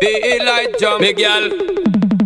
Feel like jump, me girl.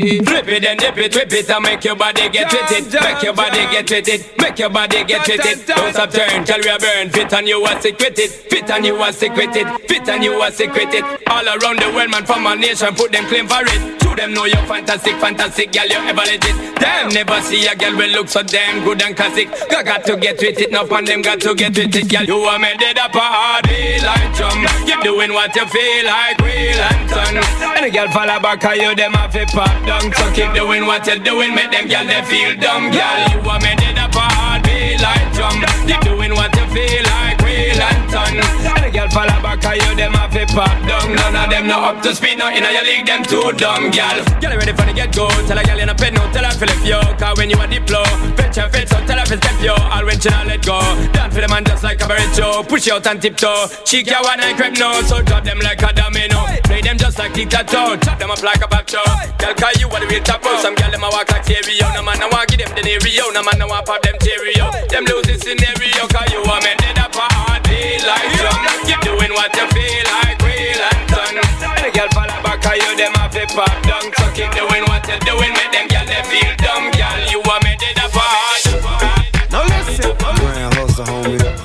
Flip it and dip it, whip it and make your body get with it. Make your body get with it. Make your body get with it. Don't stop turn, tell we a burn. Fit and you sick with it. Fit and you sick with it. Fit and you sick with it. All around the world, man, from our nation, put them claim for it. To them know you're fantastic, fantastic, girl, you ever legit. Them never see a girl will look so damn good and classic. Got, got to get with it, enough on them got to get with it, girl. You are made it up a party like drum. Keep doing what you feel like, real and ton. And a girl fall back, you them have to pop down. So keep doing what you're doing, make them girl they feel dumb, girl. You are made it up a heartbeat like drum. Keep doing what you feel like, real and ton. And the girl follow back, cause you them have to pop down. None of them not up to speed, no in your league, them too dumb, girl. Girl ready for the get go, tell a girl in a pen, no tell her feel if yo. Cause when you a diplo, fetch her fetch, so tell her to step yo. All when she not let go, dance for the man just like a burrito. Push out and tiptoe, she can one and creep no, so drop them like a domino. Play them just like tic-tac-toe, chop them up like a pop show. Girl, cause you are the real top Some girl them a walk like stereo No man no want give them the stereo No man no want pop them stereo Them losing scenario Cause you are made it up a heartbeat like drum Keep doing what you feel like real and done. And the girl follow back Cause you them have to pop down. So keep doing what you're doing Make them girl they feel dumb Girl. You are made it up a heartbeat Now listen. Grand hustle homie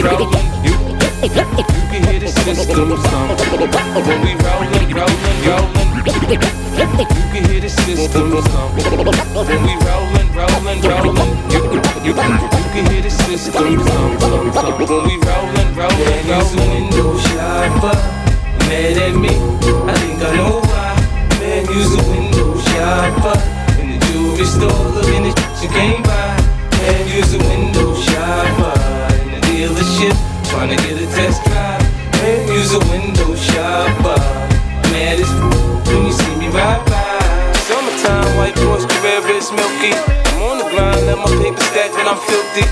you, can hear the system stomp. When we rollin', rollin', rollin', you can hear the system stomp. When we rollin', rollin', rollin', you, can hear the system stomp. When we rollin', rollin', rollin', window shopper, mad at me. I think I know why. Man, use a window shopper in the jewelry store, looking at shit you can't buy. Man, use a window shopper dealership, trying to get a test drive. Man, use a window shopper. Mad as when you see me ride by. Summertime, white Porsche, red wrist, milky. I'm on the grind, let my paper stack when I'm filthy.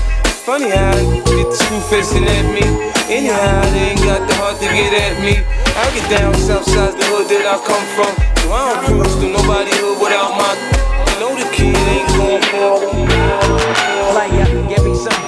Funny how they get the screw facing at me. Anyhow, they ain't got the heart to get at me. I get down south side the hood that I come from. So I don't cruise to nobody hood without my. You know the kid ain't. Give me some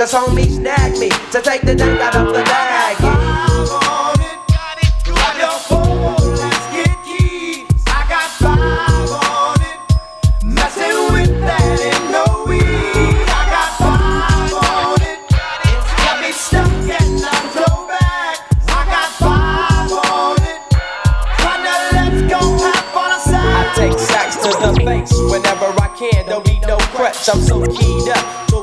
Cause homies snag me to take the dank out of the bag. I take sacks to the face whenever I can. Don't need no crutch. I'm so keyed up.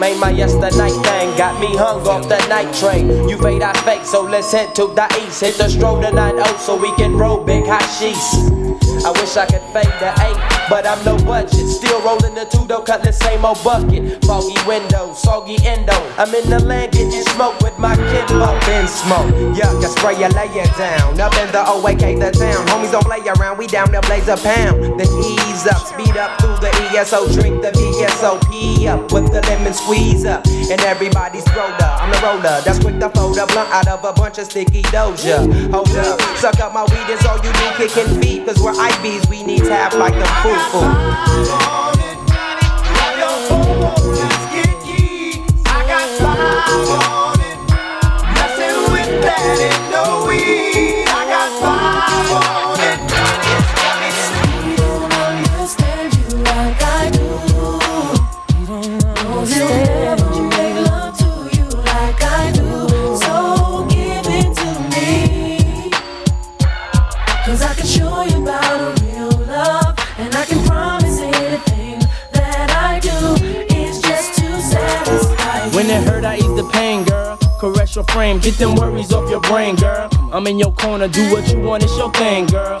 Man. My yesterday thing got me hung off the night train. You fade, I fake, so let's head to the east. Hit the stroll to 9 so we can roll big hot. I wish I could fade the eight, but I'm no budget. Still rolling the two though, cut the same old bucket. Foggy window, soggy endo. I'm in the land getting smoke with my kinfolk. Been smoke, yuck, I spray you, lay it down. Up in the OAK, the town. Homies don't play around, we down there blaze a pound. Then ease up, speed up through the ESO, drink the VSOP up with the lemon squeeze up. And everybody's roller, I'm the roller. That's quick to fold a blunt out of a bunch of sticky doja. Hold up, suck up my weed, is all you do, kicking feet, cause we're IBs, we need tap like the foo foo. I got five on it. Messing with that frame, get them worries off your brain, girl. I'm in your corner, do what you want, it's your thing, girl.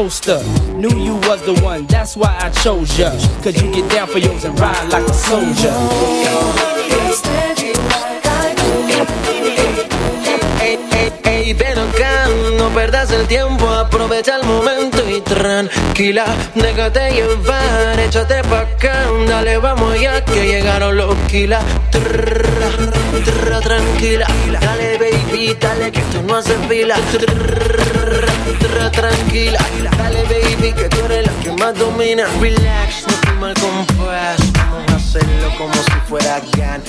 Knew you was the one, that's why I chose ya. Cause you get down for yours and ride like a soldier. Acá, no perdas el tiempo, aprovecha el momento y tranquila, déjate llevar, échate pa' acá, dale, vamos ya que llegaron los kilas. Tranquila, dale baby, dale que esto no hace fila. Tranquila, dale baby, que tú eres la que más domina. Relax, no te mal compás, vamos a hacerlo como si fuera GAN.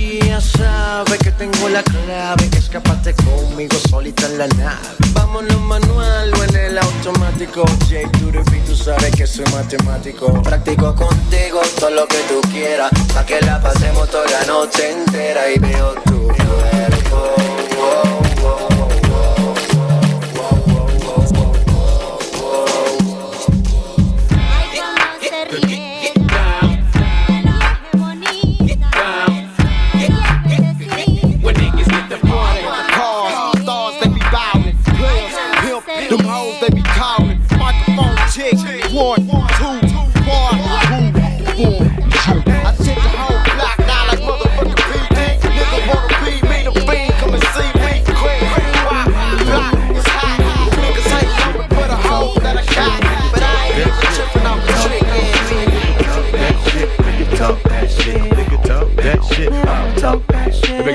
Ya sabe que tengo la clave, escapate conmigo solita en la nave. Vámonos manual o en el automático. J beat, tú sabes que soy matemático. Practico contigo todo lo que tú quieras, pa' que la pasemos toda la noche entera y veo tu cuerpo.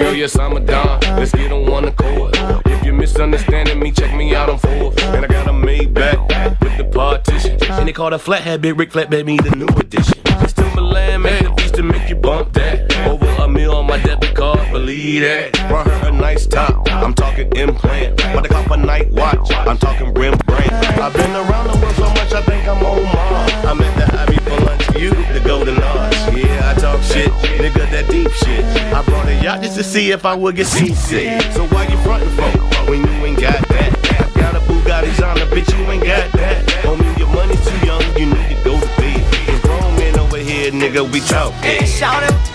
Girl, yes, I'm a don. Let's get on one accord. If you're misunderstanding me, check me out on four. And I got a Maybach with the partition. And they call the flathead Big Rick Flatbed me the new edition. It's Timbaland, make the beats to make you bump that. Over a meal on my debit card, believe that. Run her a nice top, I'm talking implant. But I cop a night watch, I'm talking rim brand. I've been around the world so much, I think I'm on Mars. I'm at the Ivy for lunch, you. The golden arch. Yeah, I talk shit. I brought a yacht just to see if I would get seasick. So why you frontin' for when you ain't got that? Got a Bugatti on the bitch, you ain't got that. Homie, your money's too young, you need to go to bed. And grown men over here, nigga, we talk. Hey, shout out.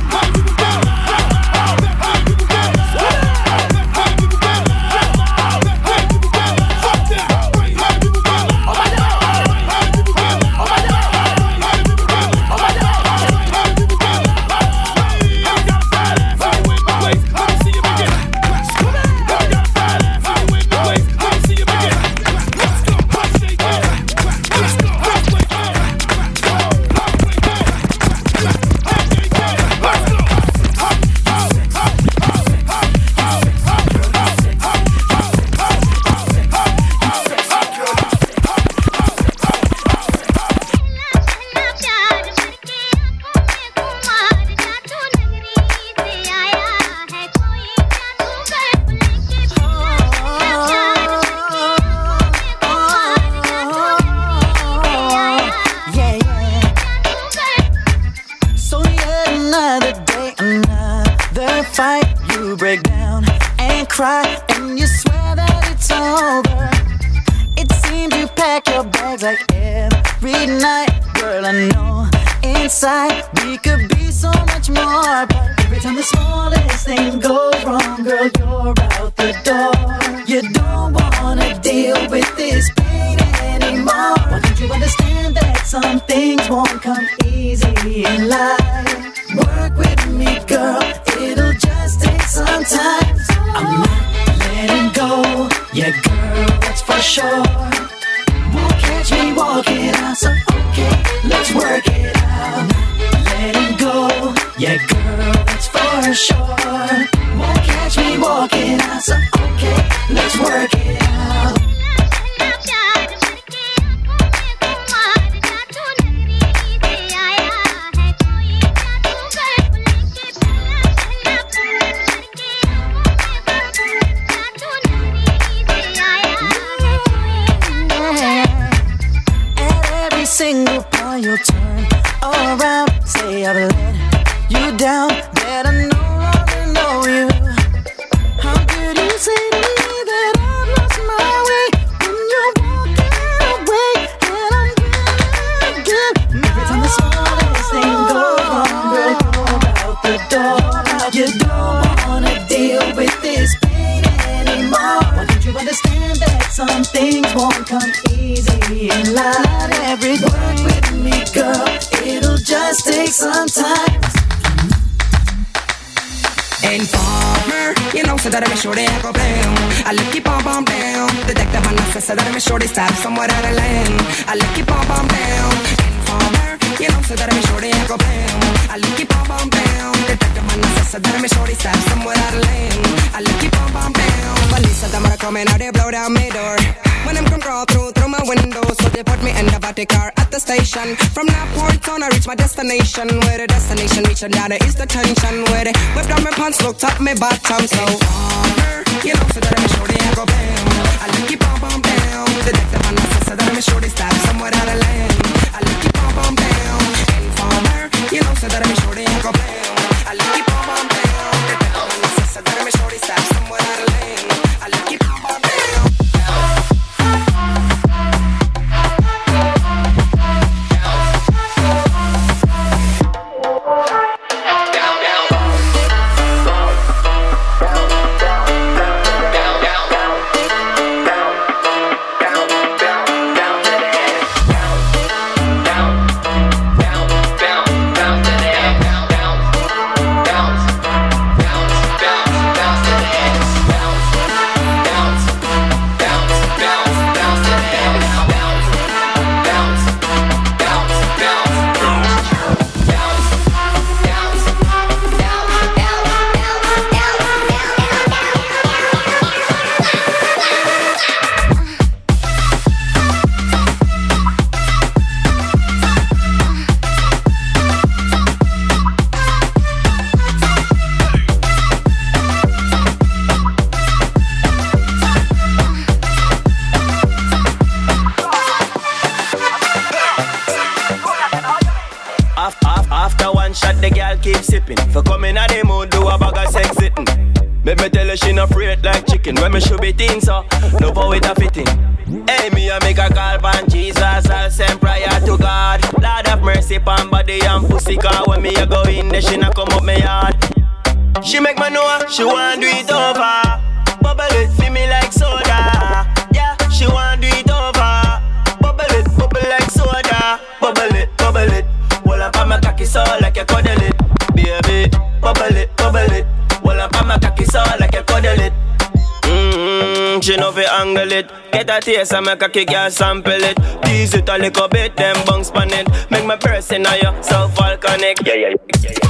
bubble it, bubble it. While I'm my cocky, so I like a cuddle it. Mmm, she know fi angle it. Get a taste of my cocky, girl, sample it. Tease it a little bit, then bounce on it. Make my person now your so volcanic. Yeah, yeah, yeah. yeah.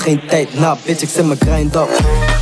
geen tijd na, bitch, ik zit mijn grind op.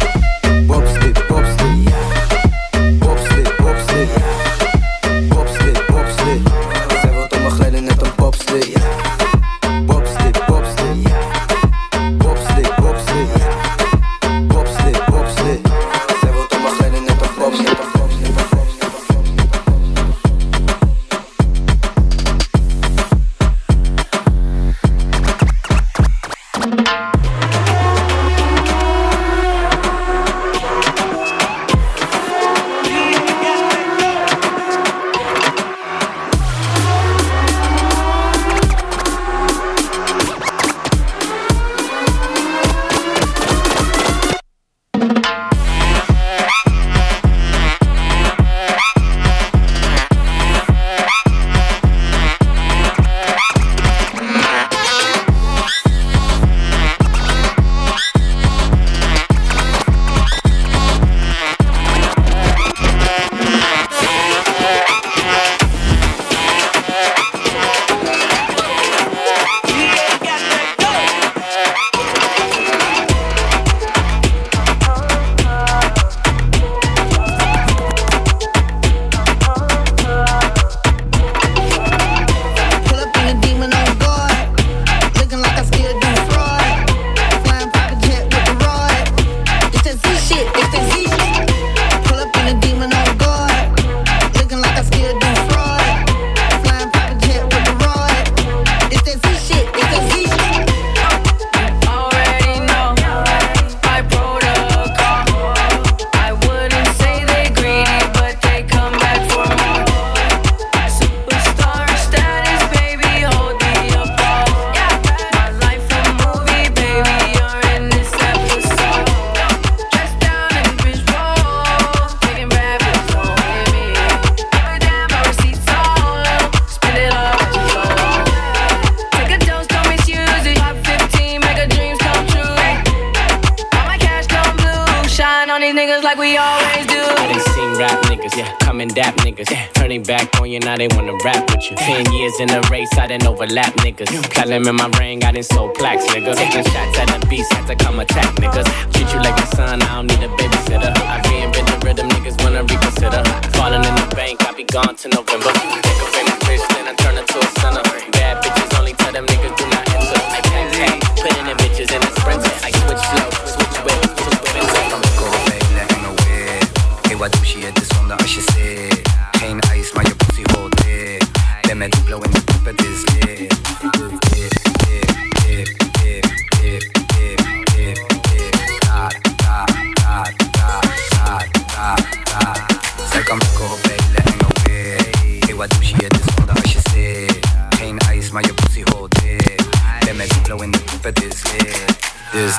in a race, I didn't overlap niggas. Platinum in my ring, I didn't sold plaques, nigga. Taking shots at the beast, had to come attack niggas. Treat you like my son, I don't need a babysitter. I reinvent the rhythm, niggas wanna reconsider. Falling in the bank, I be gone to November. Take a famous bitch, then I turn her to a sinner. Bad bitches only tell them niggas do not enter. I can't tag, putting in bitches in a sprinter. I switch flow, switch whip, two wat doe je? Het is zonder als je zit. Geen ijs, maar je pussy hoort dit. Met Duplo in de poep, het is lit. Dip, dip, dip, dip, dip, dip, dip, dip. Da, da, da, da, da, da, da. Zij kan lekker op hele enge weer. Hey, wat doe je? Het is zonder als je zit. Geen ijs, maar je pussy hoort dit. Ben met Duplo in de poep, het is lit. Dus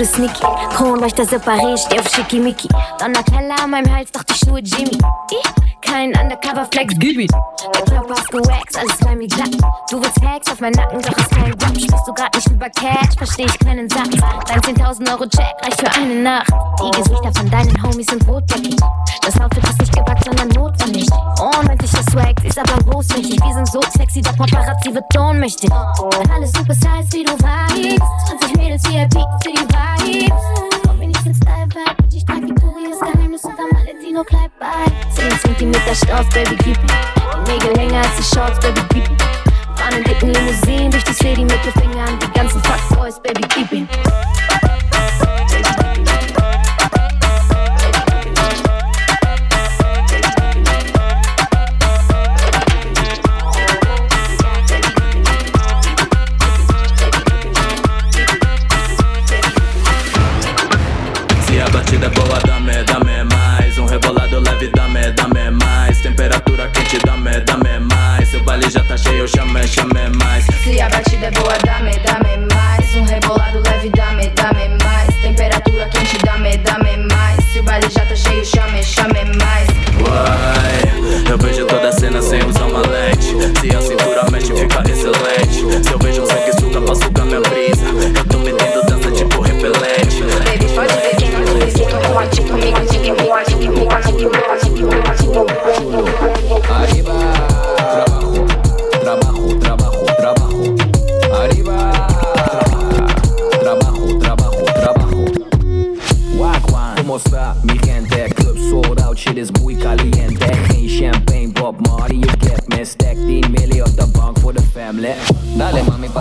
Ist sneaky. Kronleuchter separé, steh auf Schickimicki. Donatella an meinem Hals, doch die Schuhe Jimmy. Ich, kein Undercover-Flex, gib it. Der Körper ist gewaxt, alles bei mir glatt. Du willst Hacks auf meinen Nacken, doch ist kein Rap. Sprichst du grad nicht über Cash, versteh ich keinen Satz. Dein 10.000 Euro Check reicht für eine Nacht. Die Gesichter von deinen Homies sind rotbäckig. Das Outfit ist nicht gewachsen, sondern notwendig. Unendlicher Swag, ist aber großflächig. Wir sind so sexy, doch Paparazzi wird ohnmächtig. Alles super size, wie du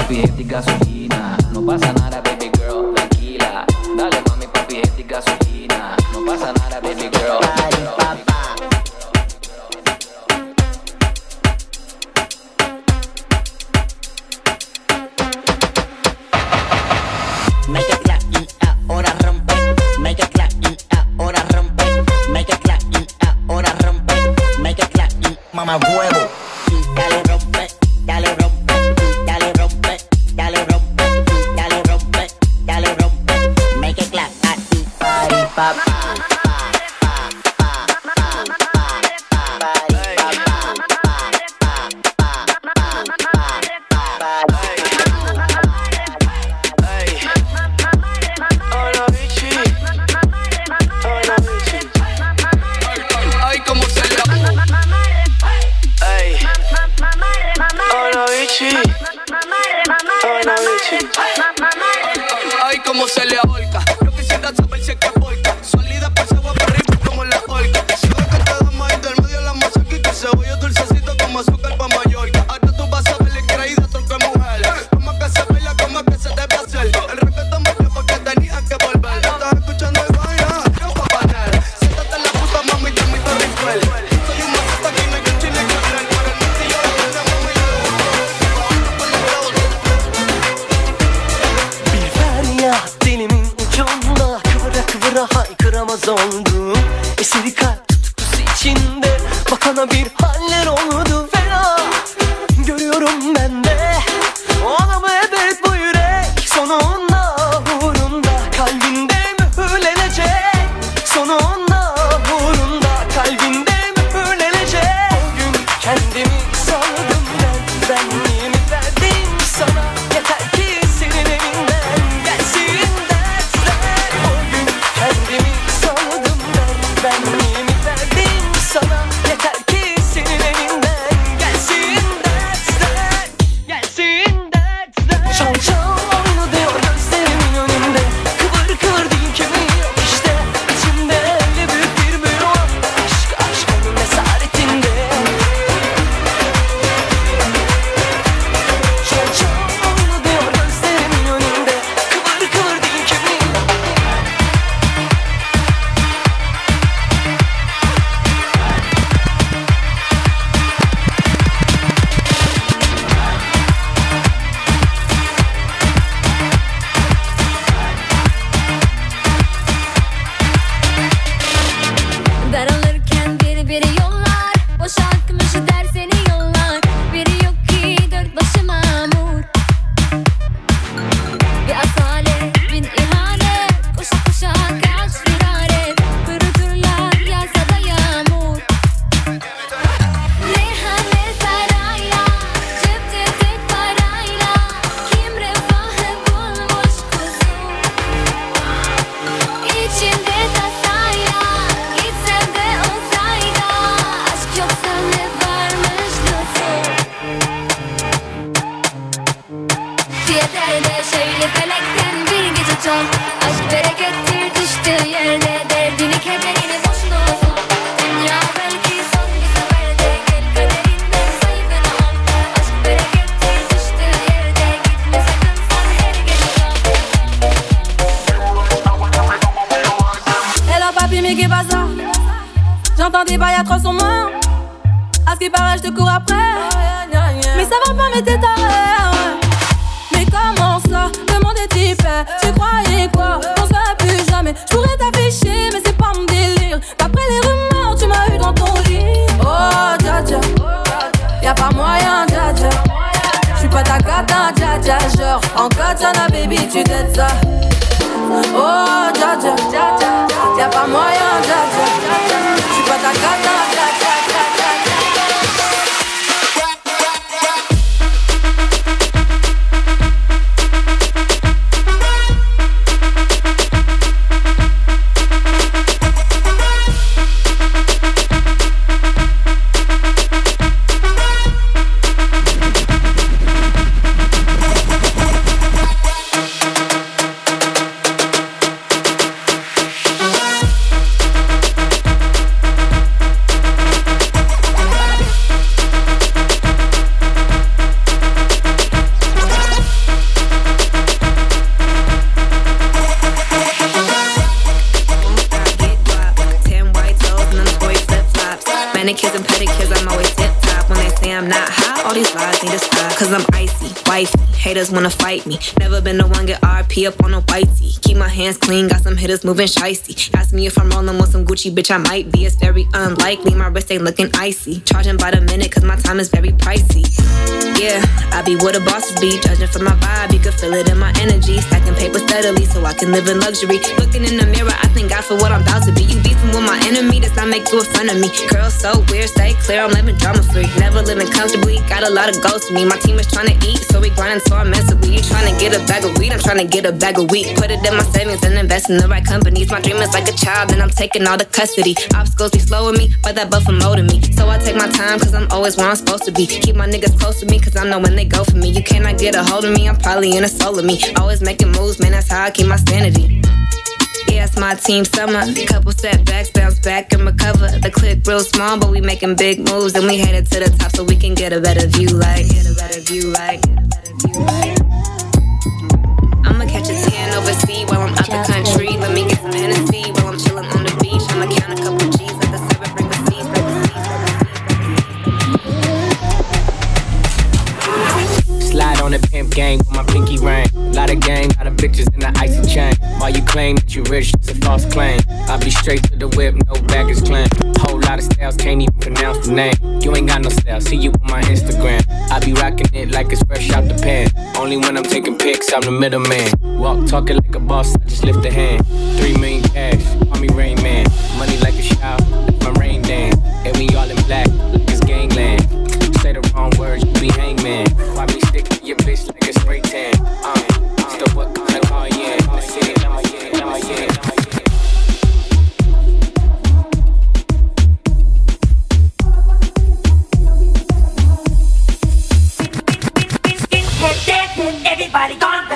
papo e entre gasolina. Manicures and pedicures, I'm always tip top. When they say I'm not hot, all these lies need to stop. Cause I'm icy, wifey, haters wanna fight me. Never been the one get RP up on a whitey. Keep my hands clean, got some hitters moving shicey. Ask me if I'm rolling with some Gucci, bitch, I might be. It's very unlikely, my wrist ain't looking icy. Charging by the minute, cause my time is very pricey. Yeah, I be what a boss would be, judging from my vibe, you can feel it in my energy. Stacking paper steadily so I can live in luxury. Looking in the mirror, I thank God for what I'm about to be. You beefing with my enemy, that's not make you a friend of me. Girl, so weird, stay clear, I'm living drama free. Never living comfortably, got a lot of goals to me. My team is trying to eat, so we grinding so immensely. You trying to get a bag of weed, I'm trying to get a bag of wheat. Put it in my savings and invest in the right companies. My dream is like a child, and I'm taking all the custody. Obstacles be slowing me, but that buffer molding me. So I take my time, cause I'm always where I'm supposed to be. Keep my niggas close to me, cause I know when they go for me. You cannot get a hold of me, I'm probably in a soul of me. Always making moves, man, that's how I keep my sanity. Yeah, it's my team summer. Couple setbacks, bounce back and recover. The clip real small, but we making big moves, and we headed to the top so we can get a better view. Like, get a better view. Like, get a better view. Like. I'ma catch a tan overseas while I'm out the country. Let me get some Hennessy while I'm chilling on the beach. I'ma count a couple on the pimp gang with my pinky ring. Lot of game, lot of bitches in the icy chain. While you claim that you rich, it's a false claim. I be straight to the whip, no baggage claim. Whole lot of styles, can't even pronounce the name. You ain't got no style, see you on my Instagram. I be rocking it like it's fresh out the pan. Only when I'm taking pics, I'm the middleman. Walk talking like a boss, I just lift a hand. Three million cash, call me Rain Man. Money like a shower, that's my rain dance. And we all in black, like it's gangland. Say the wrong words, you be hangman. Why me stick your bitch like a spray tan? Uh, still what kind of car you in? Let's see it, I'ma yeah, I'ma yeah, I'ma yeah. Everybody gone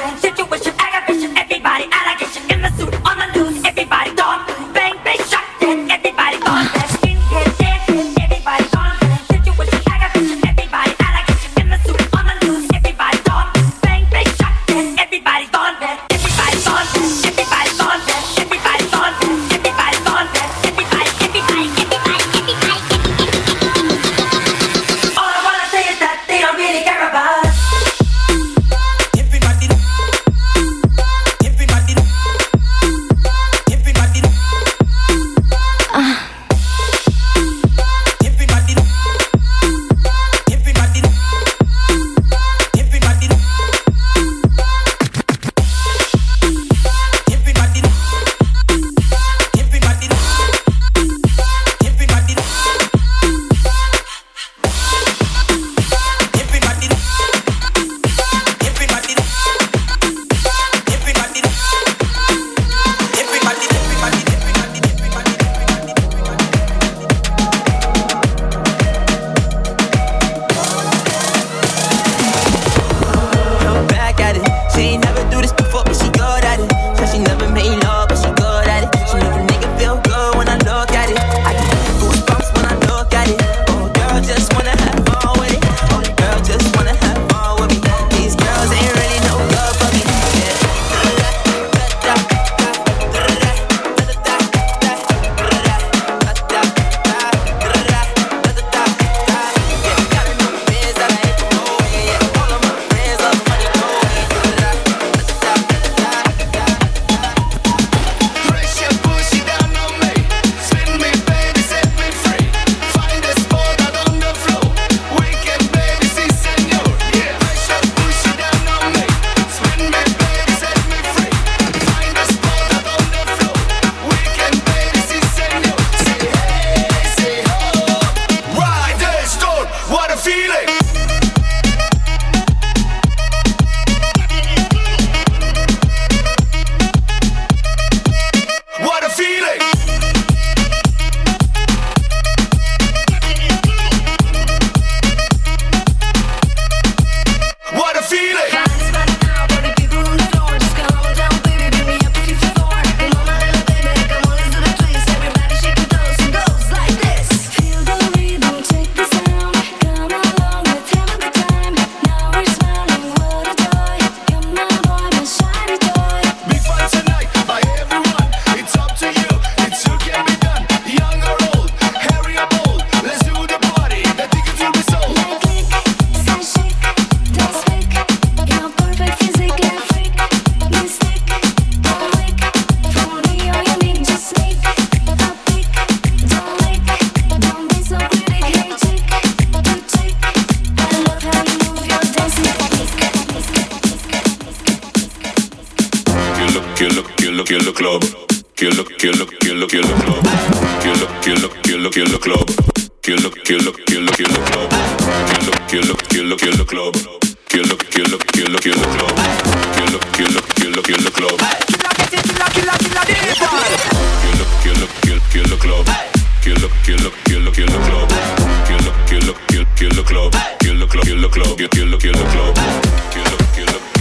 killer, killer, killer, killer club. Killer, killer, killer, killer club. Killer, killer, killer, killer club. Killer, killer, killer, killer club. Killer, killer, killer, killer club. Killer, killer, killer, killer club. Killer, killer, kill, killer club. Killer, killer, killer, killer club. Killer, killer, kill, killer club. Killer, club, killer club. Killer, killer club. Killer, killer, kill, killer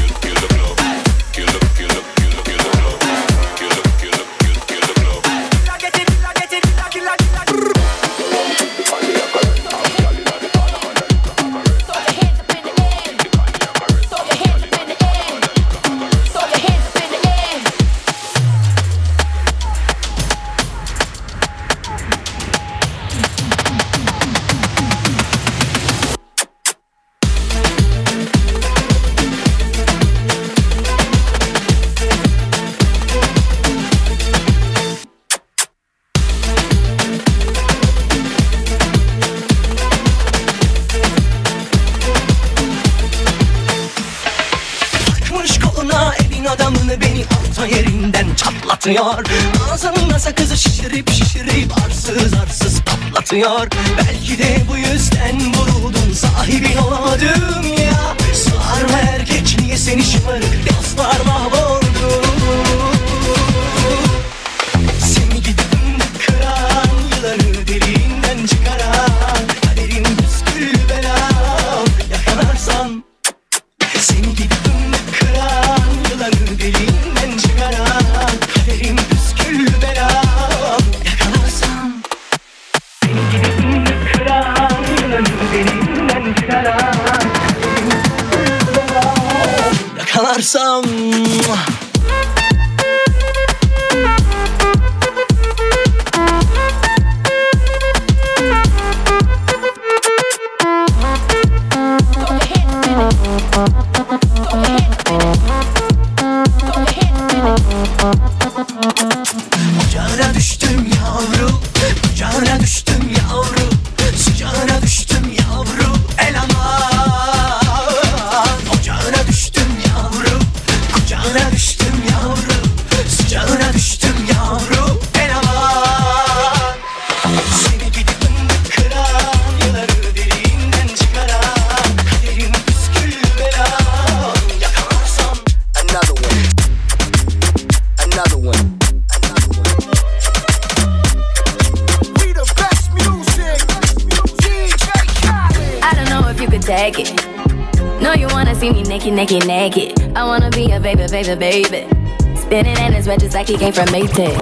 çatlatıyor Ağzımda sakızı şişirip şişirip arsız arsız patlatıyor. Belki de bu yüzden vuruldum sahibin olamadım ya. Sarma erkek niye seni şımarık dostlar mahvoldu baby. Spinning in his red just like he came from Maytag.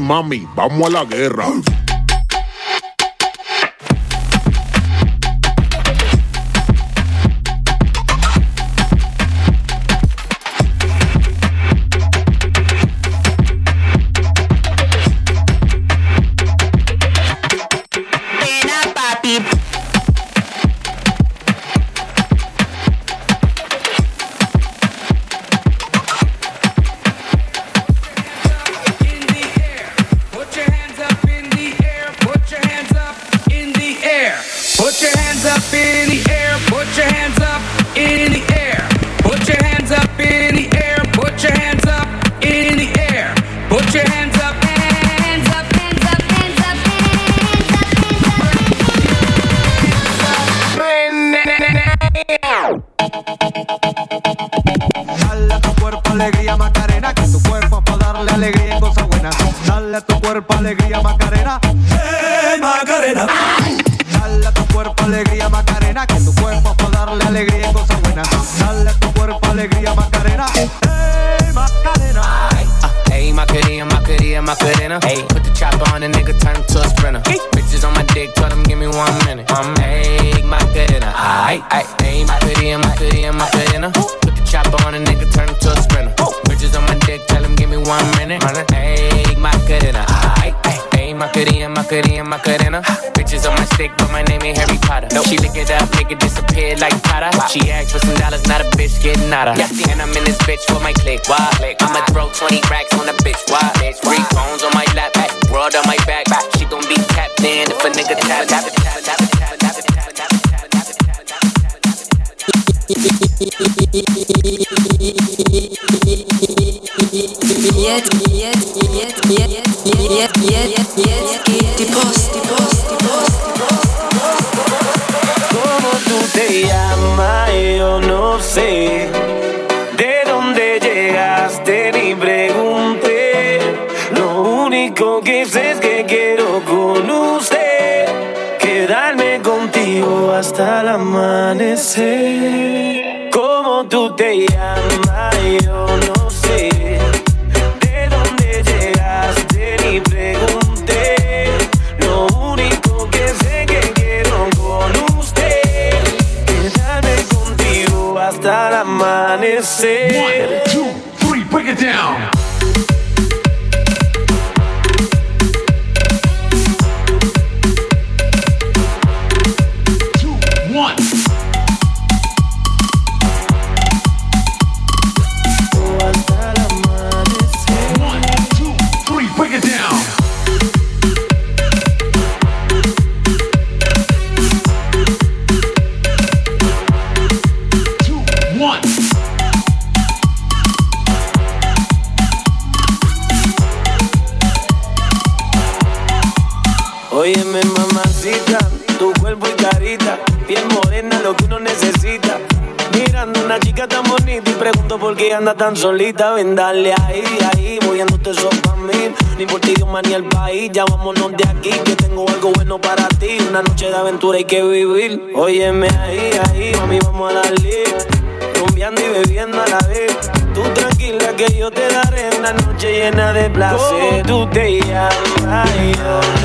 mami, vamos a la guerra. amanecer. ¿Cómo tú te llamas? tan solita, ven dale ahí, ahí, moviéndote eso para mí. Ni por ti, Dios, ni el país, ya vámonos de aquí, que tengo algo bueno para ti. Una noche de aventura hay que vivir. Óyeme ahí, ahí, mami, vamos a darle. Rumbeando y bebiendo a la vez. Tú tranquila que yo te daré una noche llena de placer. Oh. Tú te llamas.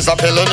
Is a felony.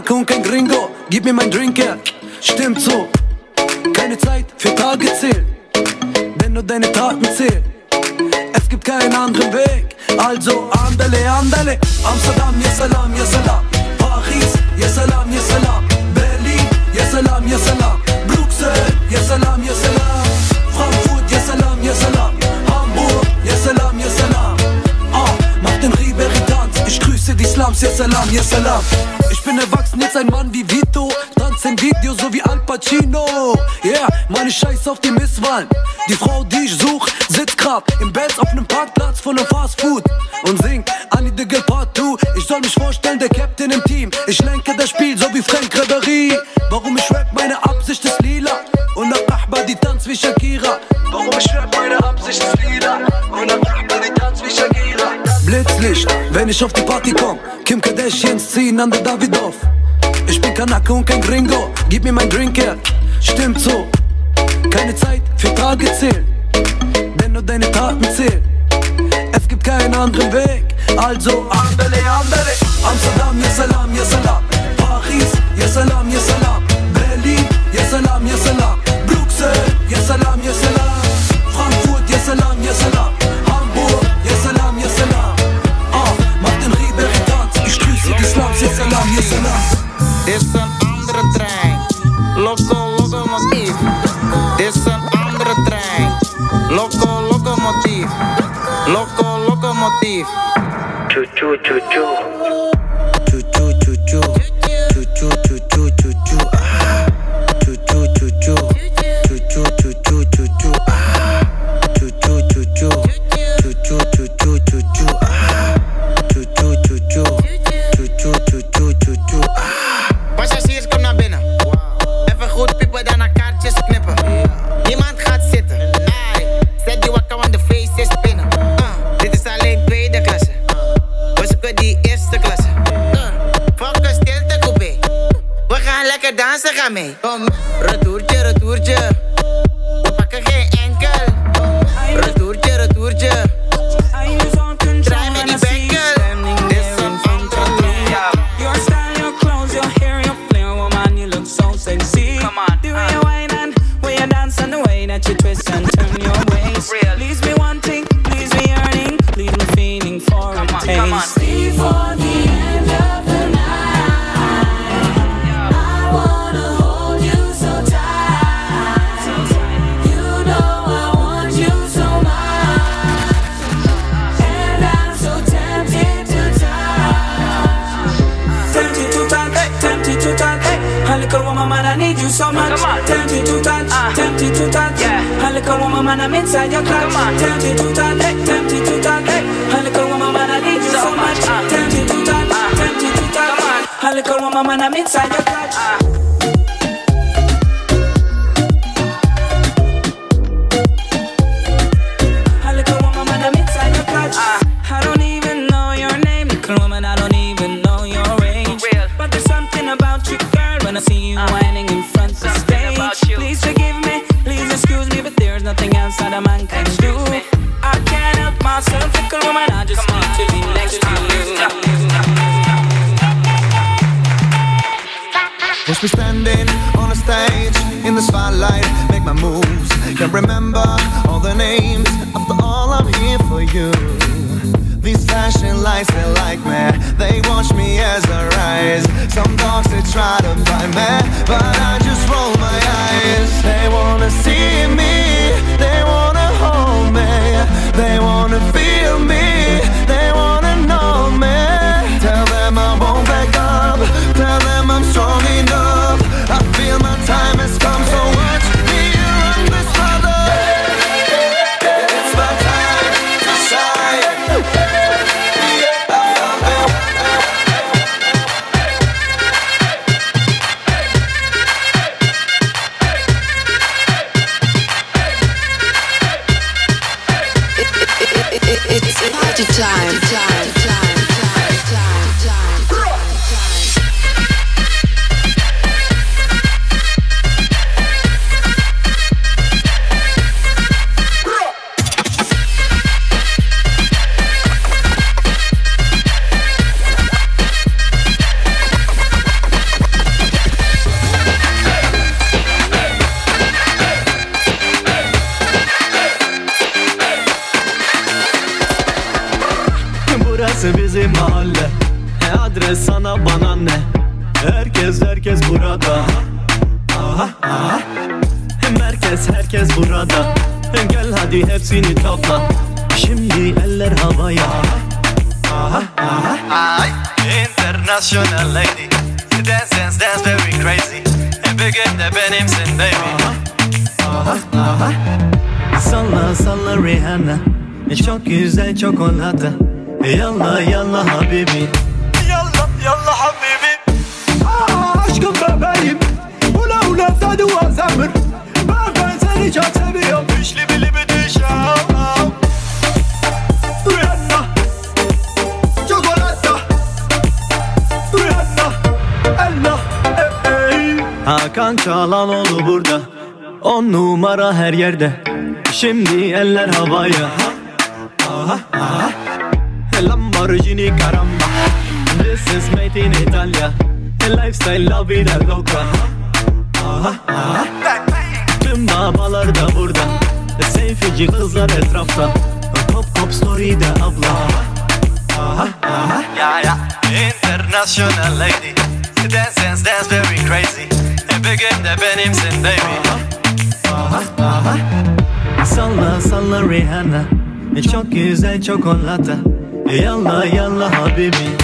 más fucking gringo. Give me my drink here. Şimdi eller havaya güzel çikolata. Yalla yalla habibi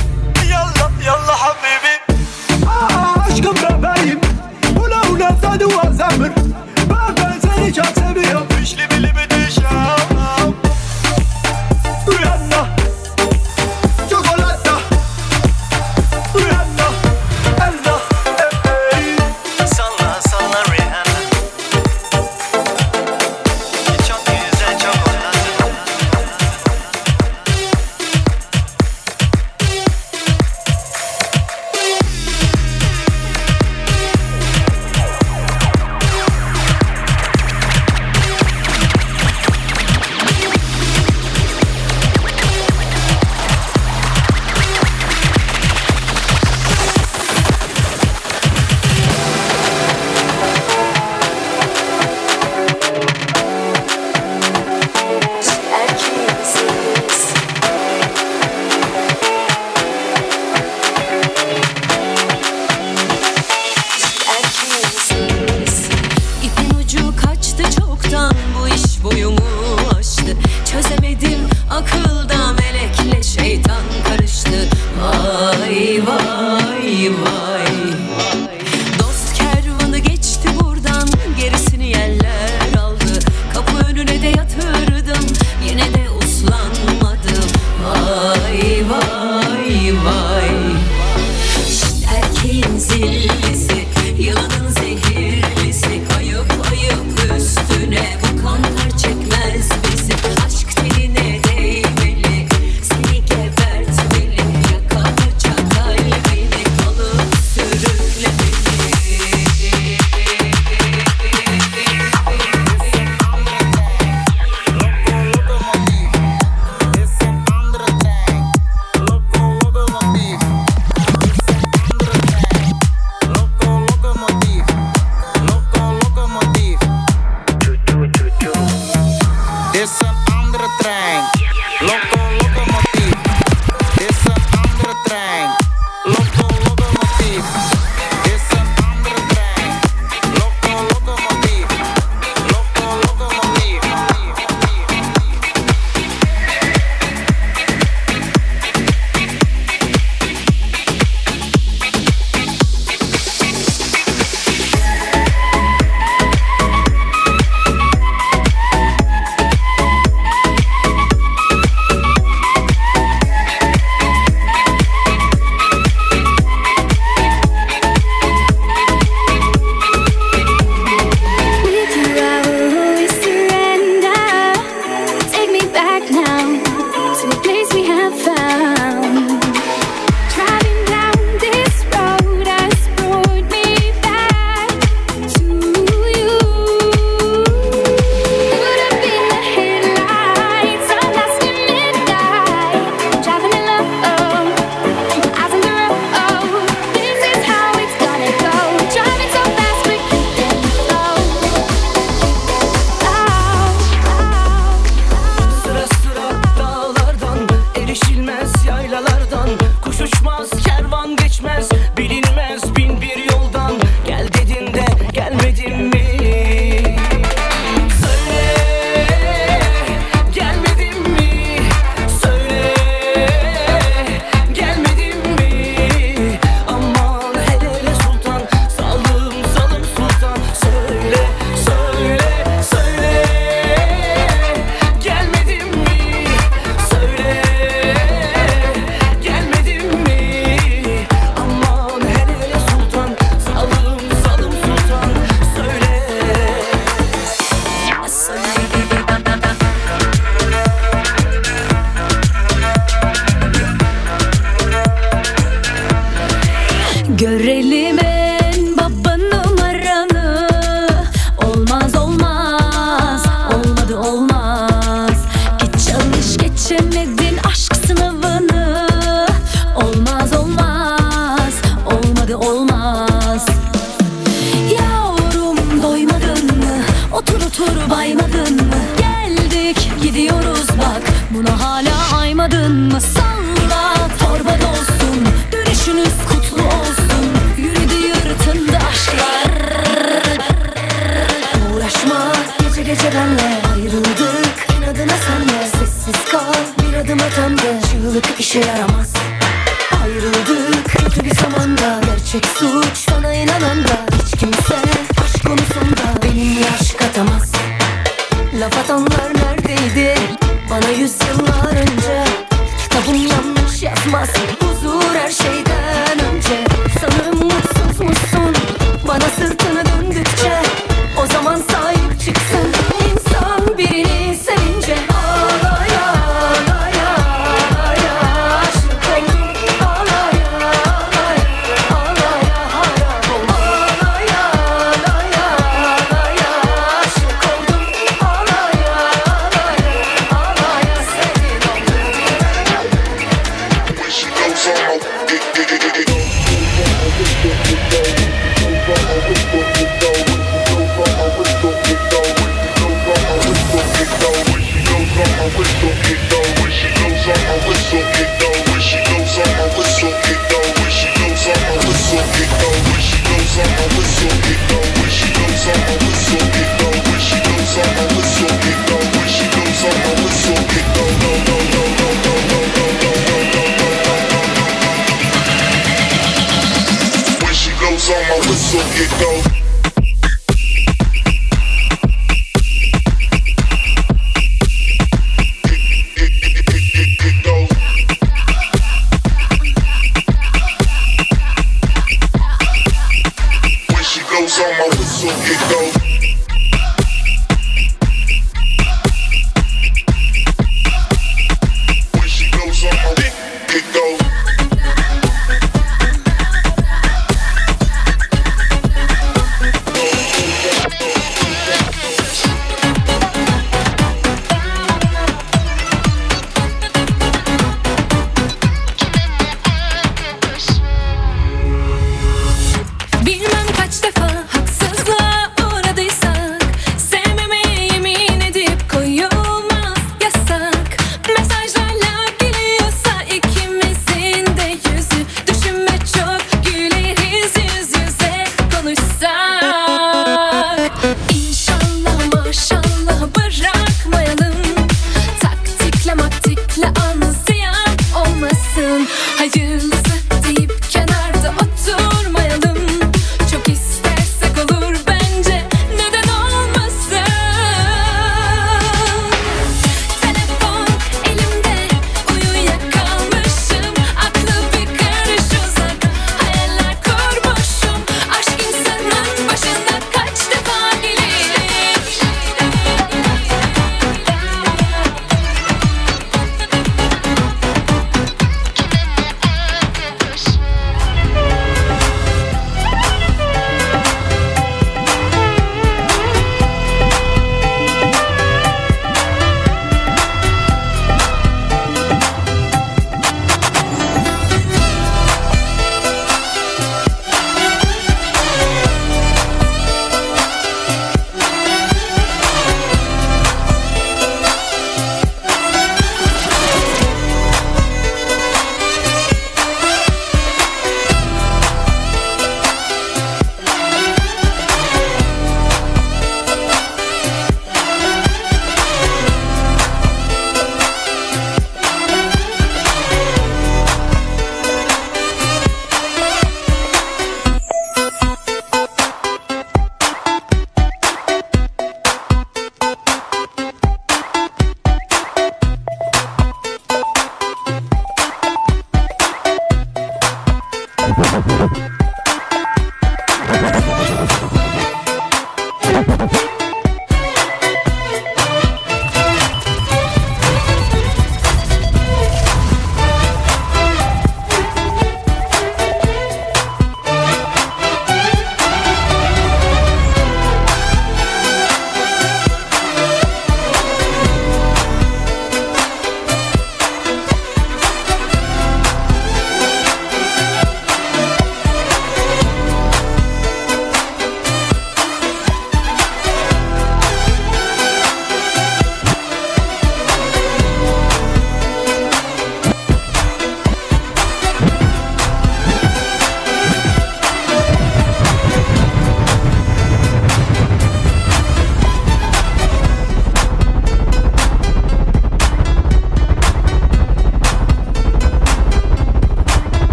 Kesinlikle anlayan olmasın.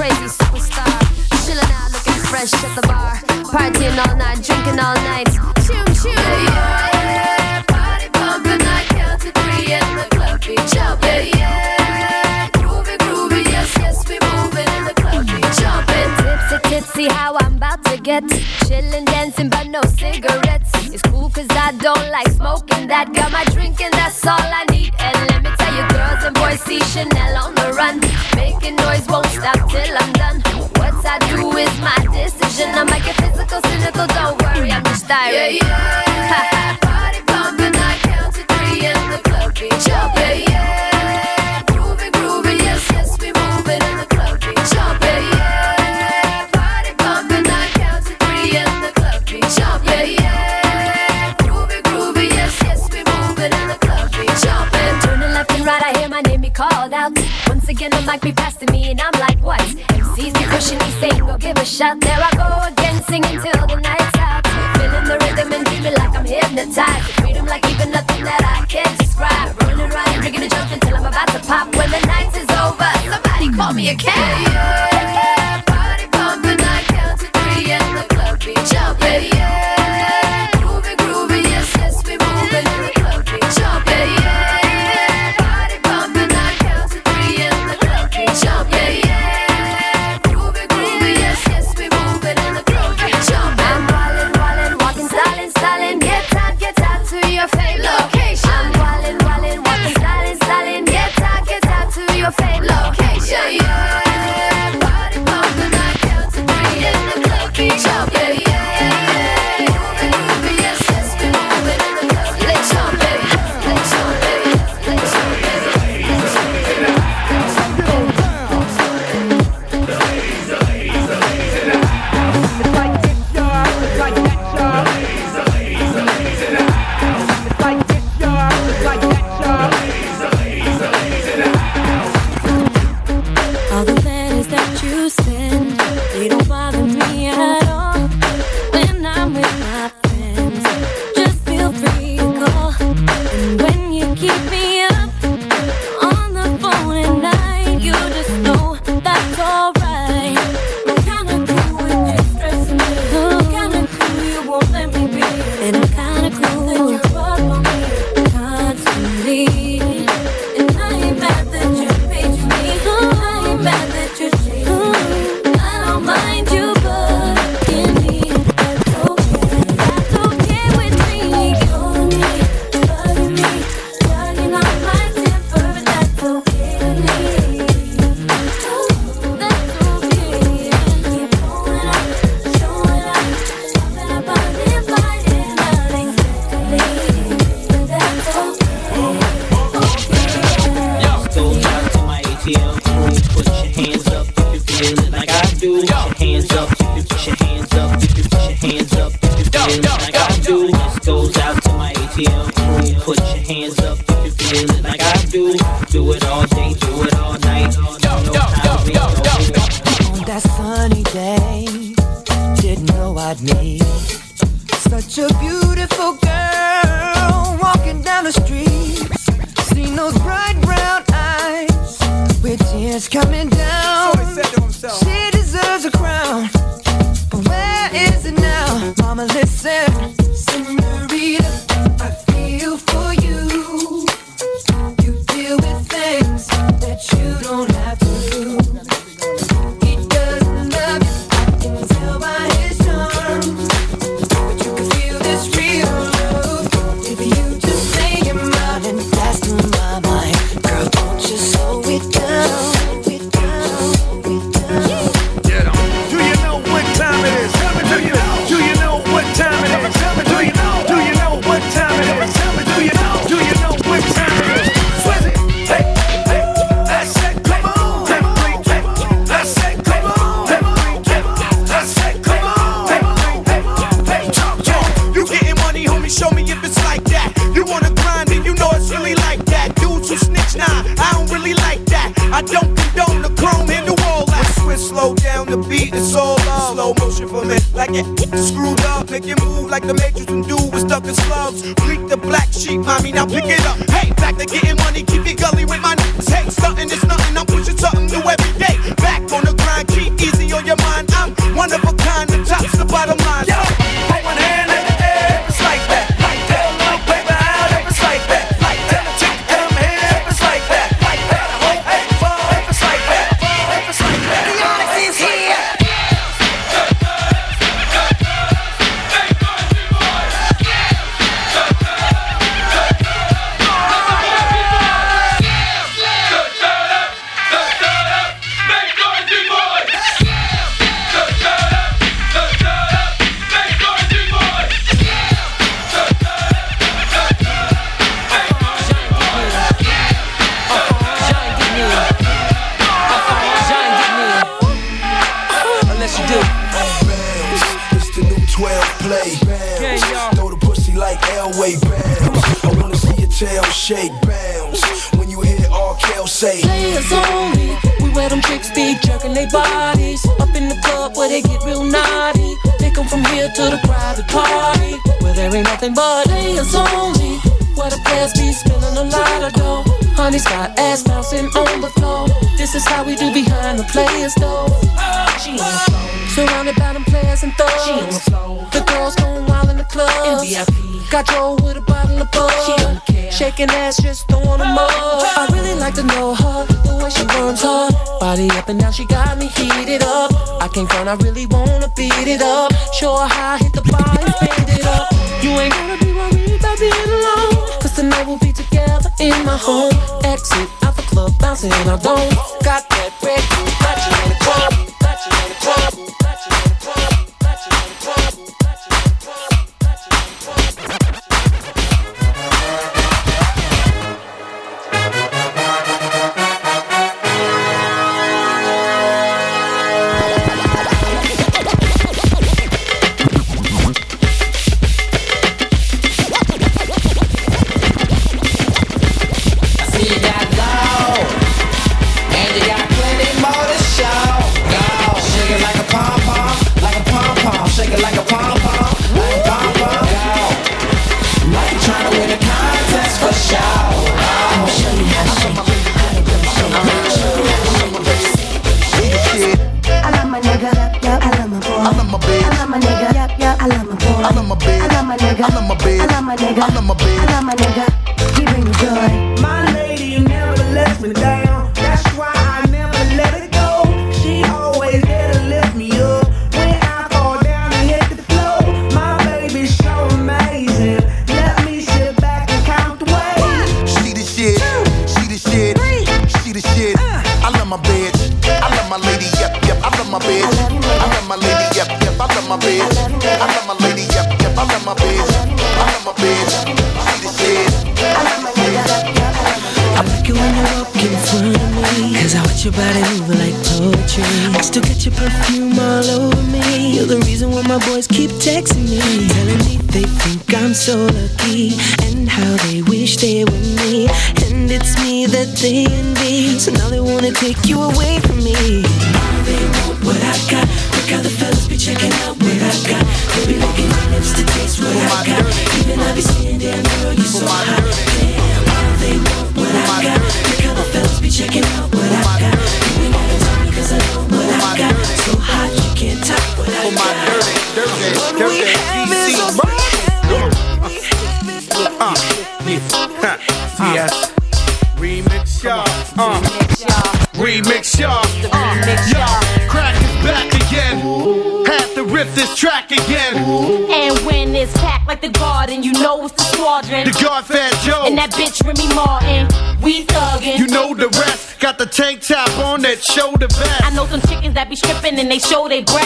crazy superstar. Chilling out, looking fresh at the bar. Partying all night, drinking all night. Choo choo. Yeah, yeah, party bumping, I count to three and the club be jumping. Yeah, groovy, groovy, yes, yes, we moving in the club be jumping. Tipsy, tipsy, how I'm about to get. Chilling, dancing, but no cigarettes. It's cool cause I don't like smoking that. Got my drink that's all I need. And let me tell you, girls and boys see Chanel on the noise won't stop till I'm done. What I do is my decision. I make a physical, cynical. Don't worry, I'm just tired. Yeah, yeah. And the mic be passing me, and I'm like, what? MCs be pushing me, saying, go give a shot. There I go again, singing till the night's out. Feeling the rhythm and dreaming like I'm hypnotized. The freedom like even nothing that I can describe. Rolling around, drinking and jumping till I'm about to pop. When the night is over, somebody call me a cab. looking ass, just don't want no more. I really like to know her, the way she burns hard. Body up and now she got me heated up. I can't front, I really wanna beat it up. Show her how I hit the bar and fade it up. You ain't gonna be worried about being alone. Cause tonight we'll be together in my home. Exit out the club, bouncing, I don't got show they brand.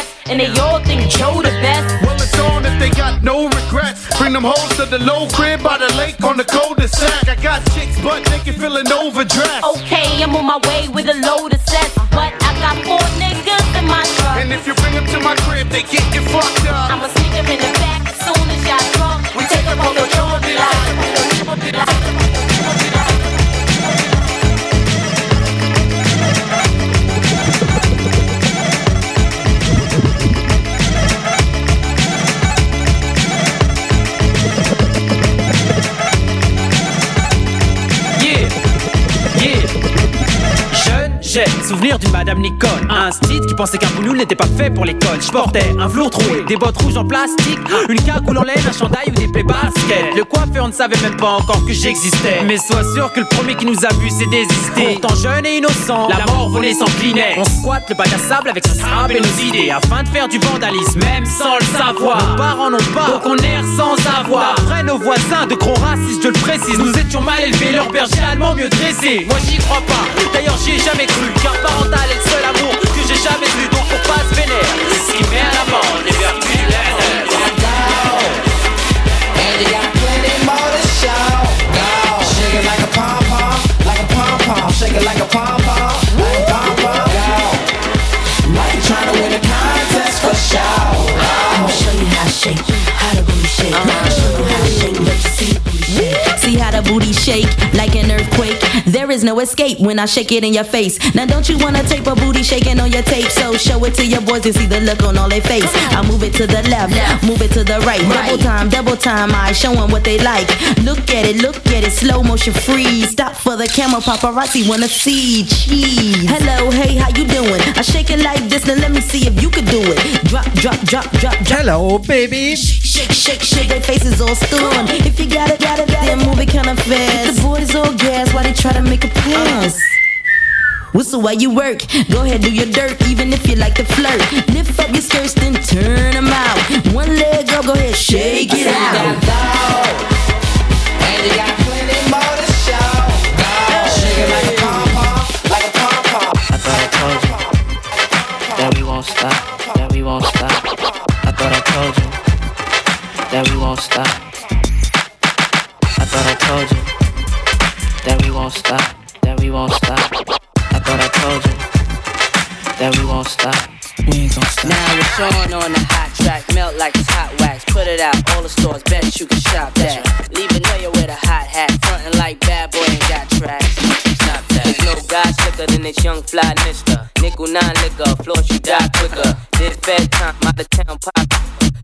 en plastique, une cagoule en laine, un chandail ou des plaies basket. Le coiffeur ne savait même pas encore que j'existais. Mais sois sûr que le premier qui nous a vu s'est désisté. Pourtant jeune et innocent, la mort volait sans clinet. On squatte le bac à sable avec sa sable et nos idées afin de faire du vandalisme, même sans le savoir. Nos parents n'ont pas, donc on erre sans avoir. Après nos voisins de gros racistes, je le précise, nous étions mal élevés, leur berger allemand mieux dressé. Moi j'y crois pas, d'ailleurs j'y ai jamais cru, car parental est le seul amour que j'ai jamais vu, donc faut pas se vénère. Ce qui met à l'avant, is no escape when I shake it in your face. Now don't you wanna tape a booty shaking on your tape? So show it to your boys to see the look on all their face. I move it to the left, move it to the right. Double time, double time, I show 'em what they like. Look at it, look at it, slow motion freeze. Stop for the camera, paparazzi wanna see. Cheese. Hello, hey, how you doing? I shake it like this, now let me see if you could do it. Drop, drop, drop, drop, drop. Hello, baby. Shake, shake, shake, their faces all stunned. If you got it, got it, then move it kinda fast. The boys all gas while they try to make a pass. Whistle while you work. Go ahead, do your dirt, even if you like to flirt. Lift up your skirts, then turn them out. One leg up, go ahead, shake it out. And you got plenty more to show. Go. Shake it like a pom pom, like a pom pom. I thought I told you that we won't stop, that we won't stop. I thought I told you that we won't stop. I thought I told you that we won't stop, that we won't stop. I thought I told you that we won't stop. We ain't gonna stop. Now it's Sean on the hot track, melt like it's hot wax. Put it out, all the stores, bet you can shop that. Leave a know you with a hot hat, frontin' like bad boy ain't got tracks. Stop that. There's no guy slicker than this young fly mister. Nickel nine liquor, floss you die quicker. Did fed time, out of town pop.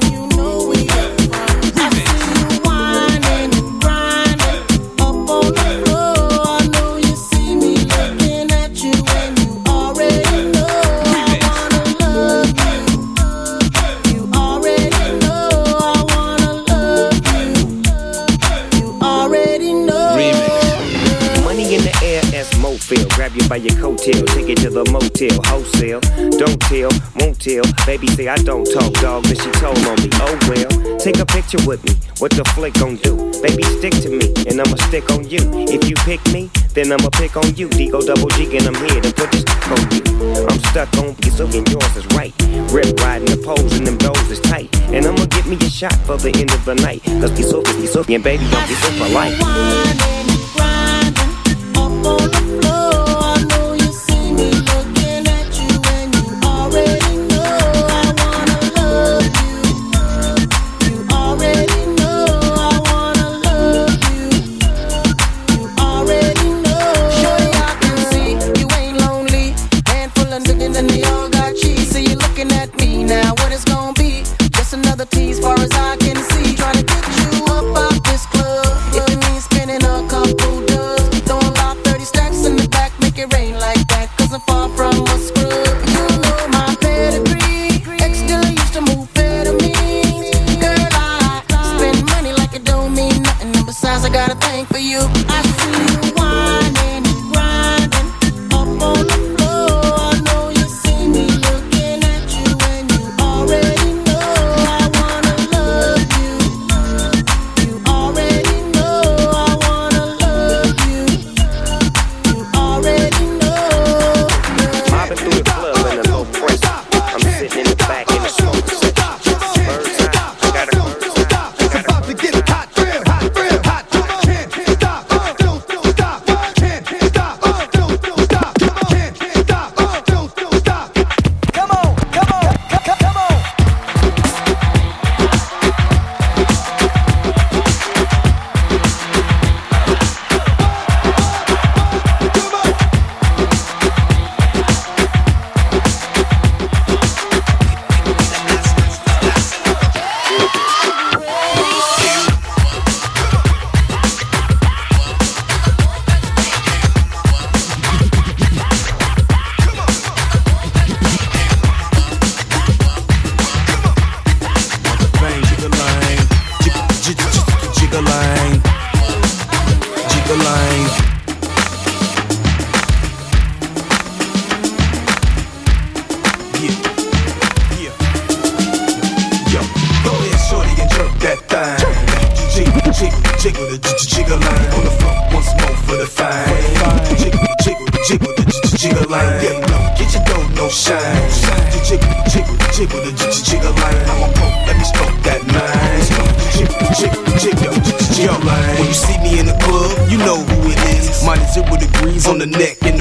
by your coattail, take it to the motel, wholesale. Don't tell, won't tell. Baby say I don't talk, dog, but she told on me. Oh well, take a picture with me. What the flick gon' do? Baby, stick to me, and I'ma stick on you. If you pick me, then I'ma pick on you. D-O double G, and I'm here to put this on you. I'm stuck on piece of and yours is right. Rip riding the poles and them doors is tight. And I'ma get me a shot for the end of the night. Cause piece of and baby, don't be so for life. Tease you.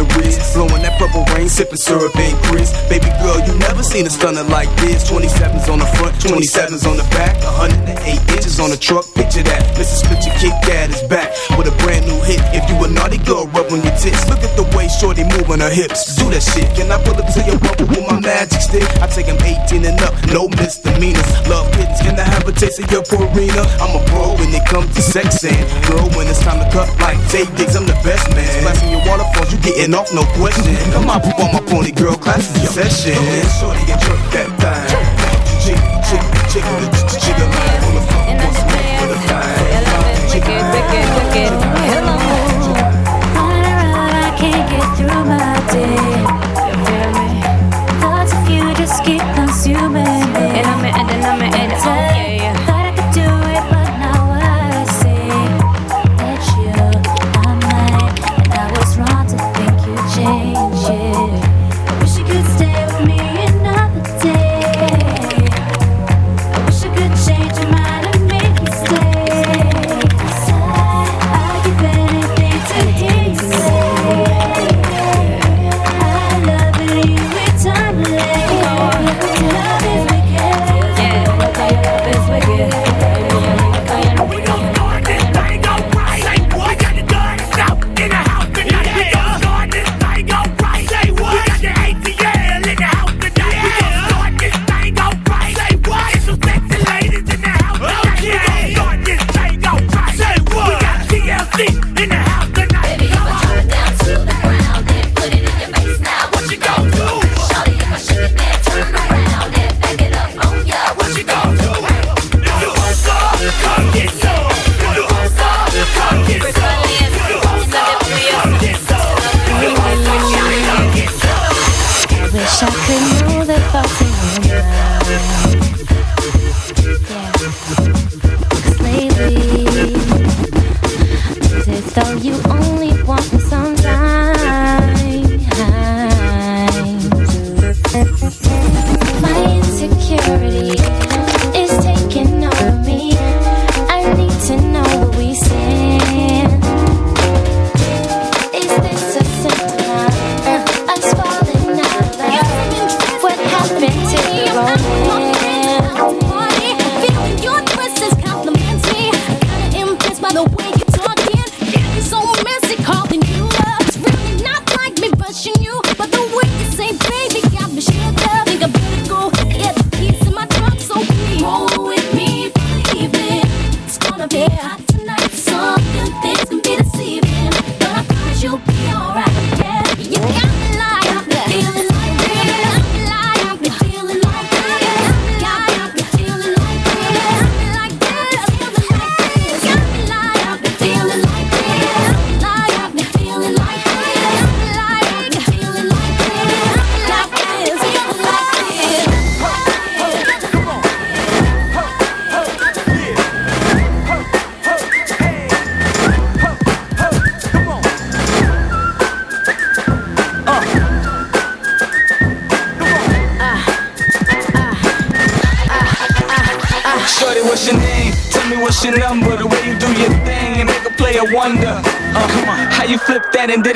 the wrist. Blowing that purple rain, sipping syrup and crisp. Baby girl, you never seen a stunner like this. 27s on the front, 27s on the back, 108 inches on the truck. Picture that. Mrs. Splitter kicked at his back with a brand new hit. If you a naughty girl, rub on your tits. Look at the way Shorty moving her hips. Do that shit. Can I pull up to your bubble with my magic stick? I take 18 and up, no misdemeanors. Love kittens, can I have a taste of your Purina? I'm a pro when it comes to sex and girl. When it's time to cut like Jay Diggs, I'm the best man. Splashing your waterfalls, you getting taking off, no question. Come on, poop on my pony, girl, classes your session. Shorty get jerk that thing. Chick, chick, chick, chick, chick. And I swear, eleven, wicked, wicked, wicked, hello. On and I can't get through my day.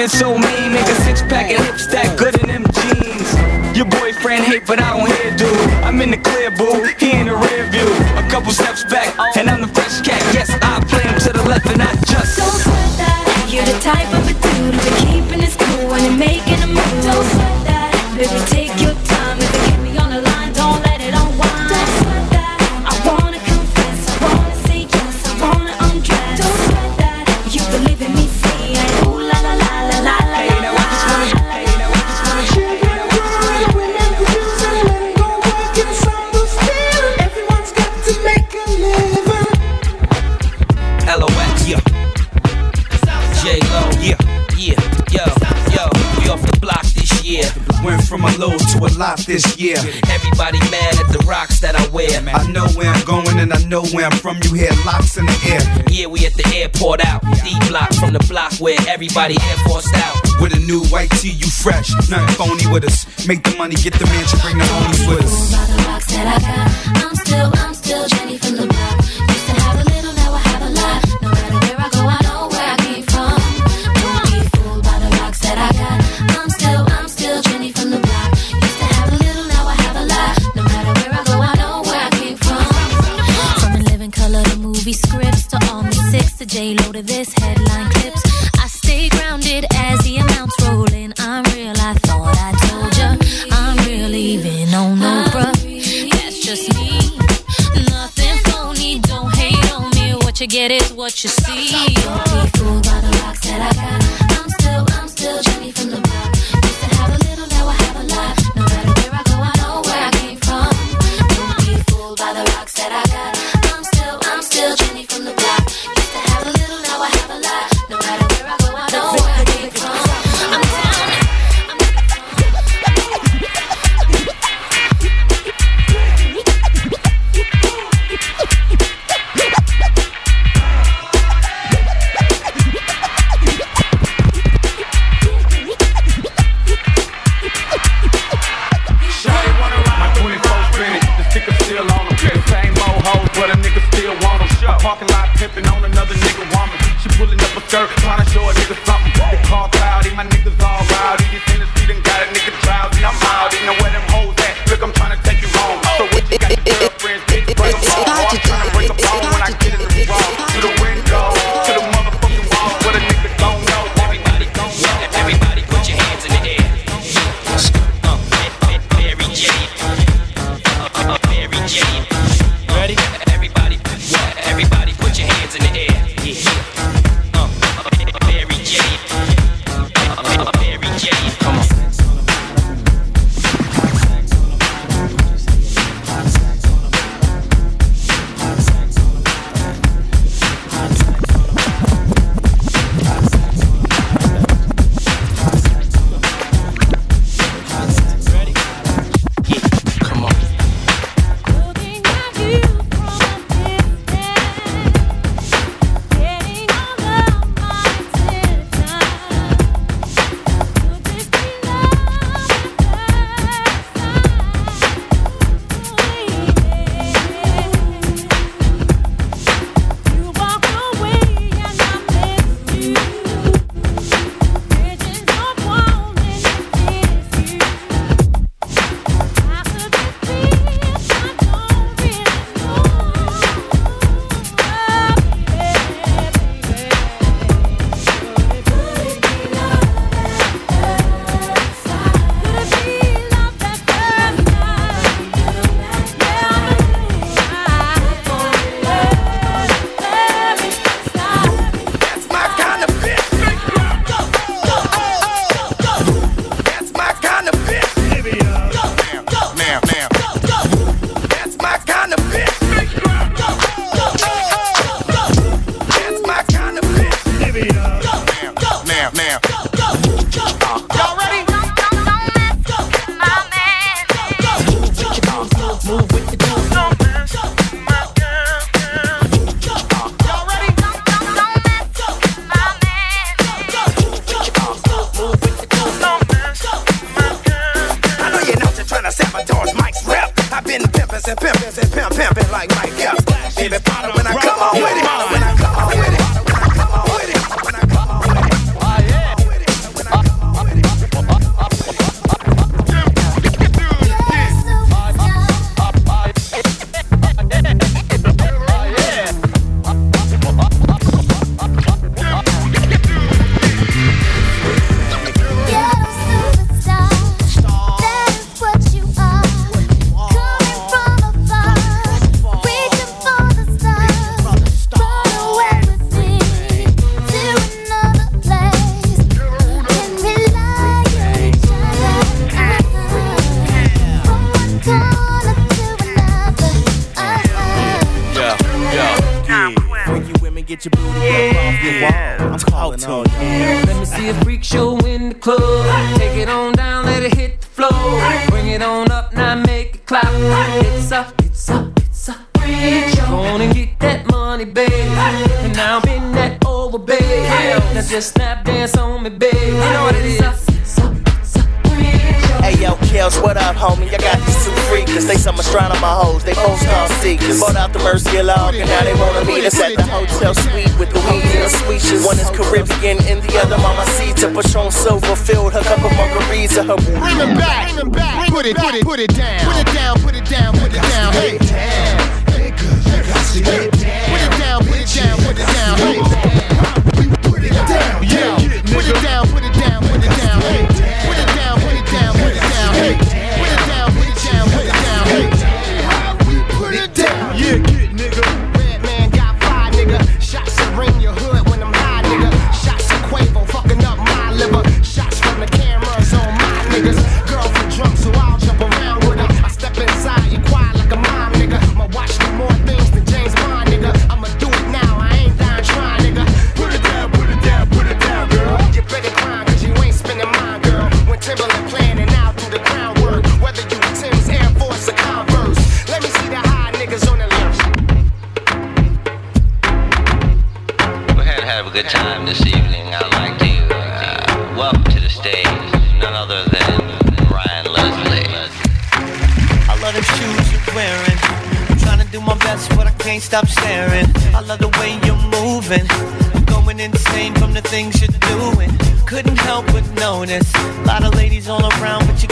so Make the money, get the mansion. you get is what you see. Don't be fooled by the rocks that I got.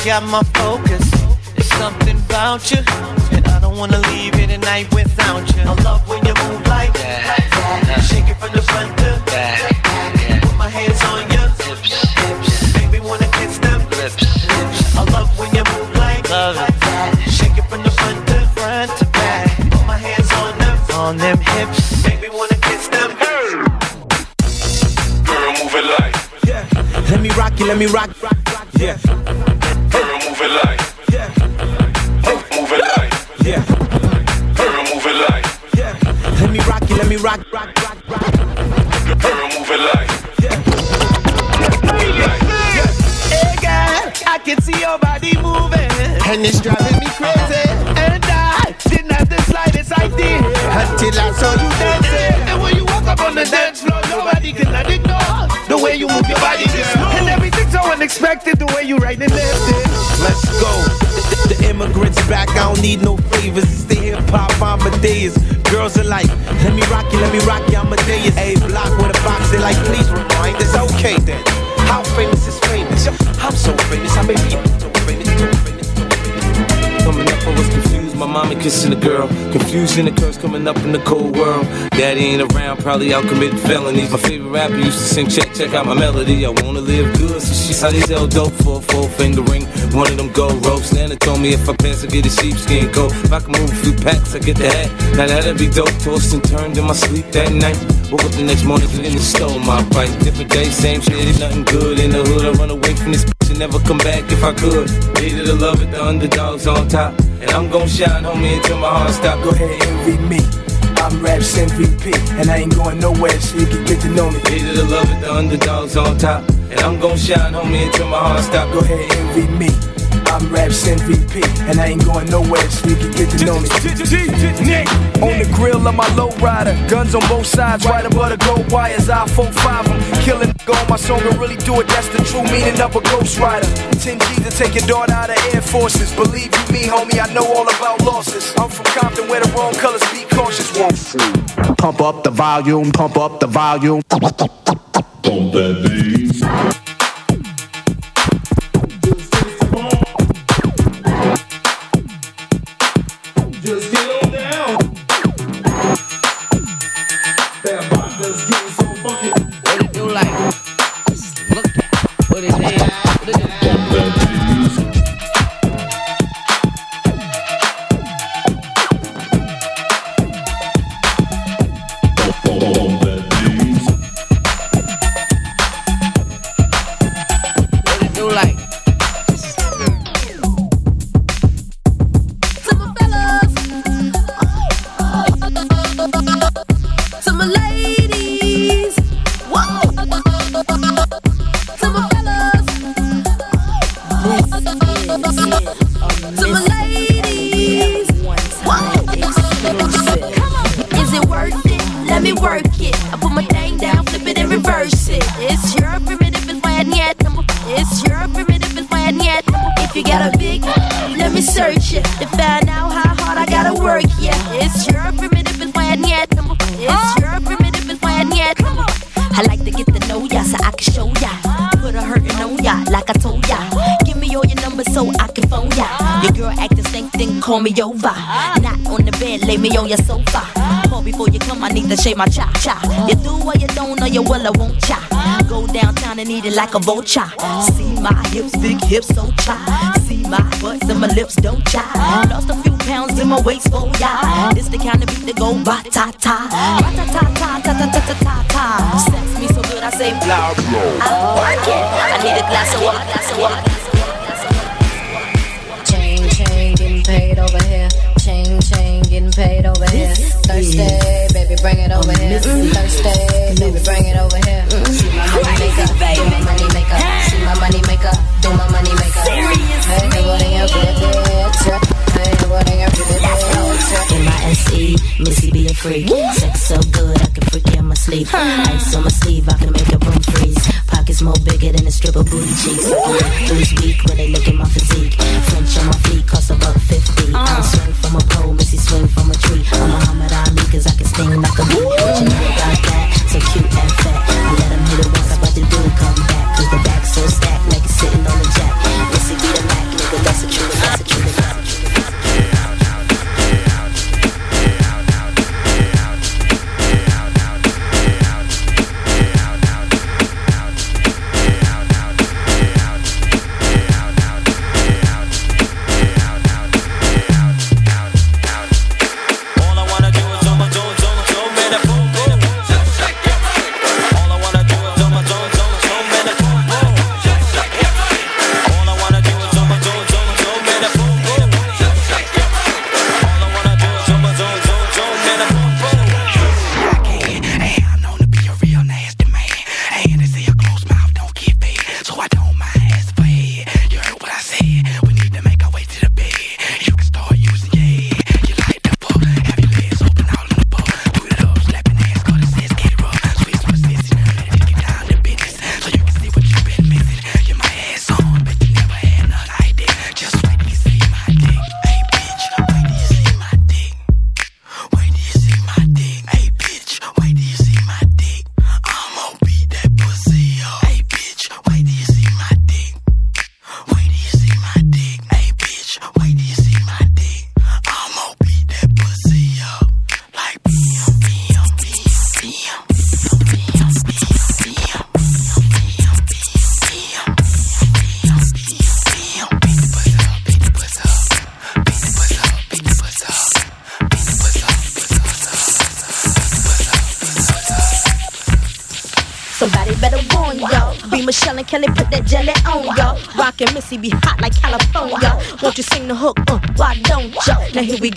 Got my focus. There's something about you, and I don't wanna leave here tonight without you. I love when you move like that. Shake it from the front to back. Put my hands on your hips. hips. Make me wanna kiss them lips. lips. I love when you move like love that. Shake it from the front to front to back. Put my hands on them, on them hips. Make me wanna kiss them. Girl, move it like. Yeah. Let me rock you, let me rock. Yeah. So unexpected, the way you right and left it. Let's go. The, immigrants back, I don't need no favors. It's the hip hop Amadeus. Girls are like, let me rock you, let me rock you, Amadeus. A block with a box, they like, please rewind. It's okay then. How famous is famous? I'm so famous, I may be so famous, so famous. Coming up, was confused. My mommy kissing a girl. Confusion occurs coming up in the cold world. Daddy ain't around, probably out committing felonies. My favorite rapper used to sing, check, check out my melody. I wanna live good, so she these sell dope for a four finger ring. One of them gold ropes. Nana told me if I pass, I get a sheepskin coat. If I can move a few packs, I get the hat. Now that'd be dope. Tossed and turned in my sleep that night. Woke up the next morning, and stole my bike. Different day, same shit, nothing good in the hood. I run away from this and never come back if I could. Needed to love it, the underdogs on top. And I'm gon' shine, homie, until my heart stop. Go ahead, envy me. I'm Raps MVP, and I ain't going nowhere, so you can get to know me. Needed to love it, the underdogs on top. And I'm gon' shine, homie, until my heart stop. Go ahead, envy me. I'm Raps MVP, and I ain't going nowhere, so you can get to know me. On the grill of my lowrider, guns on both sides, right above the gold wires. I 4-5 them, killing nigga on my song and really do it. That's the true meaning of a ghost rider. 10 G's to take your daughter out of Air Forces. Believe you me, homie, I know all about losses. I'm from Compton where the wrong colors be cautious. Won't Pump up the volume, pump up the volume. Pump that bass. Me on your sofa. Call before you come, I need to shave my cha cha. You do or you don't, or you will or won't cha. Go downtown and eat it like a vulture. See my hips, big hips, so cha. See my butts and my lips, don't cha. Lost a few pounds in my waist, oh yeah. This the kind of beat that go ba ta ta, ba ta ta ta ta ta ta ta ta ta. Sex me so good, I say blow, blow. I work it. I need a glass of water, glass of water. Thursday, baby, bring it over here. Thursday, baby, bring it over here. See my money maker, do my money maker. See my money maker, do my money maker. Hey, in your bitch? Hey, what in your bitch? M-I-S-E, Missy be a freak. Sex so good, I can freak you, I'm a sleep. Ice on my sleeve, I can make a room freeze. Pockets more bigger than a stripper booty cheeks. Who's weak when they look at my physique? Here we